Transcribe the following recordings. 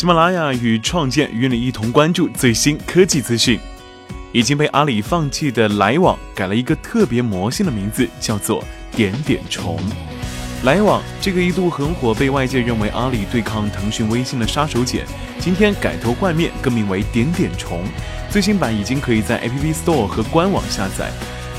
喜马拉雅与创建与你一同关注最新科技资讯。已经被阿里放弃的来往改了一个特别魔性的名字，叫做点点虫。来往这个一度很火，被外界认为阿里对抗腾讯、微信的杀手锏，今天改头换面，更名为点点虫。最新版已经可以在 App Store 和官网下载。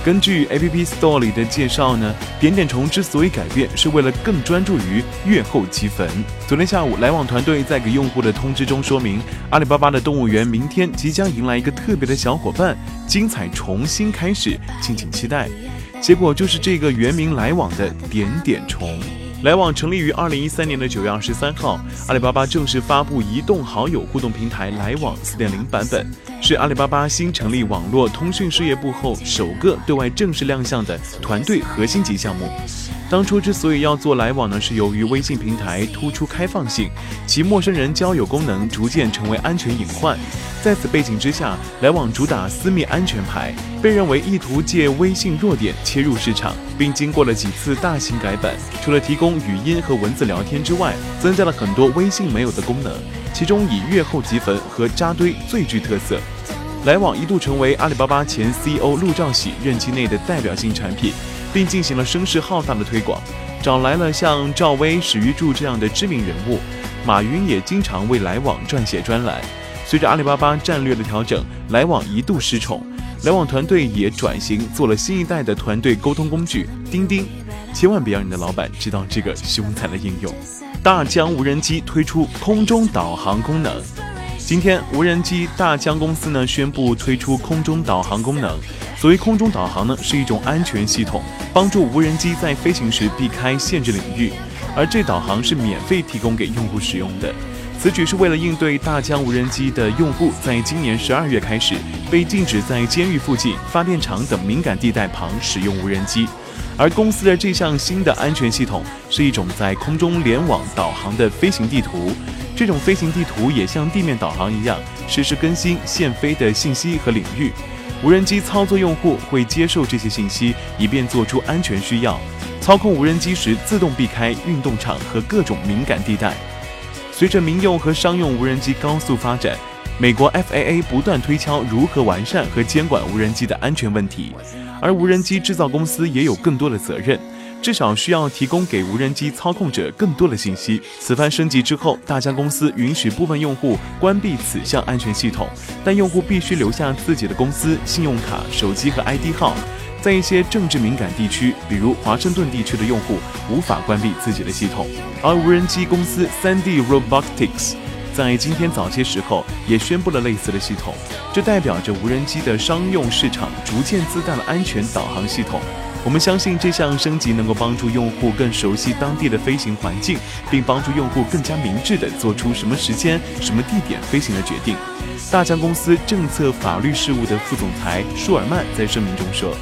根据 App Store 里的介绍呢，点点虫之所以改变，是为了更专注于月后积分。昨天下午，来往团队在给用户的通知中说明，阿里巴巴的动物园明天即将迎来一个特别的小伙伴，精彩重新开始，敬请期待。结果就是这个原名来往的点点虫。来往成立于二零一三年的九月二十三号，阿里巴巴正式发布移动好友互动平台来往四点零版本，是阿里巴巴新成立网络通讯事业部后首个对外正式亮相的团队核心级项目。当初之所以要做来往呢，是由于微信平台突出开放性，其陌生人交友功能逐渐成为安全隐患。在此背景之下，来往主打私密安全牌，被认为意图借微信弱点切入市场，并经过了几次大型改版。除了提供语音和文字聊天之外，增加了很多微信没有的功能，其中以月后积分和扎堆最具特色。来往一度成为阿里巴巴前 CEO 陆兆禧任期内的代表性产品。并进行了声势浩大的推广，找来了像赵薇、史玉柱这样的知名人物，马云也经常为来往撰写专栏。随着阿里巴巴战略的调整，来往一度失宠，来往团队也转型做了新一代的团队沟通工具——钉钉。千万别让你的老板知道这个凶残的应用。大疆无人机推出空中导航功能。今天，无人机大疆公司呢宣布推出空中导航功能。所谓空中导航呢，是一种安全系统，帮助无人机在飞行时避开限制领域，而这导航是免费提供给用户使用的。此举是为了应对大疆无人机的用户在今年十二月开始被禁止在监狱附近、发电厂等敏感地带旁使用无人机，而公司的这项新的安全系统是一种在空中联网导航的飞行地图，这种飞行地图也像地面导航一样，实时更新现飞的信息和领域。无人机操作用户会接受这些信息，以便做出安全需要。操控无人机时，自动避开运动场和各种敏感地带。随着民用和商用无人机高速发展，美国 FAA 不断推敲如何完善和监管无人机的安全问题，而无人机制造公司也有更多的责任。至少需要提供给无人机操控者更多的信息。此番升级之后，大疆公司允许部分用户关闭此项安全系统，但用户必须留下自己的公司信用卡、手机和 ID 号。在一些政治敏感地区，比如华盛顿地区的用户无法关闭自己的系统。而无人机公司 3D Robotics 在今天早些时候也宣布了类似的系统，这代表着无人机的商用市场逐渐自带了安全导航系统。我们相信这项升级能够帮助用户更熟悉当地的飞行环境，并帮助用户更加明智地做出什么时间、什么地点飞行的决定。大疆公司政策法律事务的副总裁舒尔曼在声明中说。